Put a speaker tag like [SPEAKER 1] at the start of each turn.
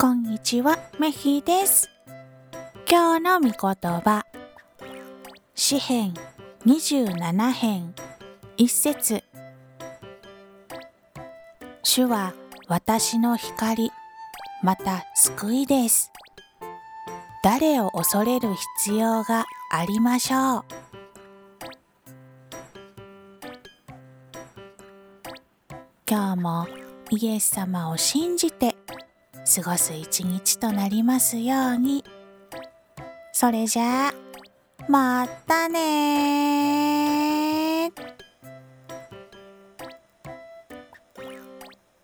[SPEAKER 1] こんにちは、メヒです。今日の御言葉、詩編27編一節主は私の光、また救いです。誰を恐れる必要がありましょう。今日もイエス様を信じて過ごす一日となりますように。それじゃあ、またね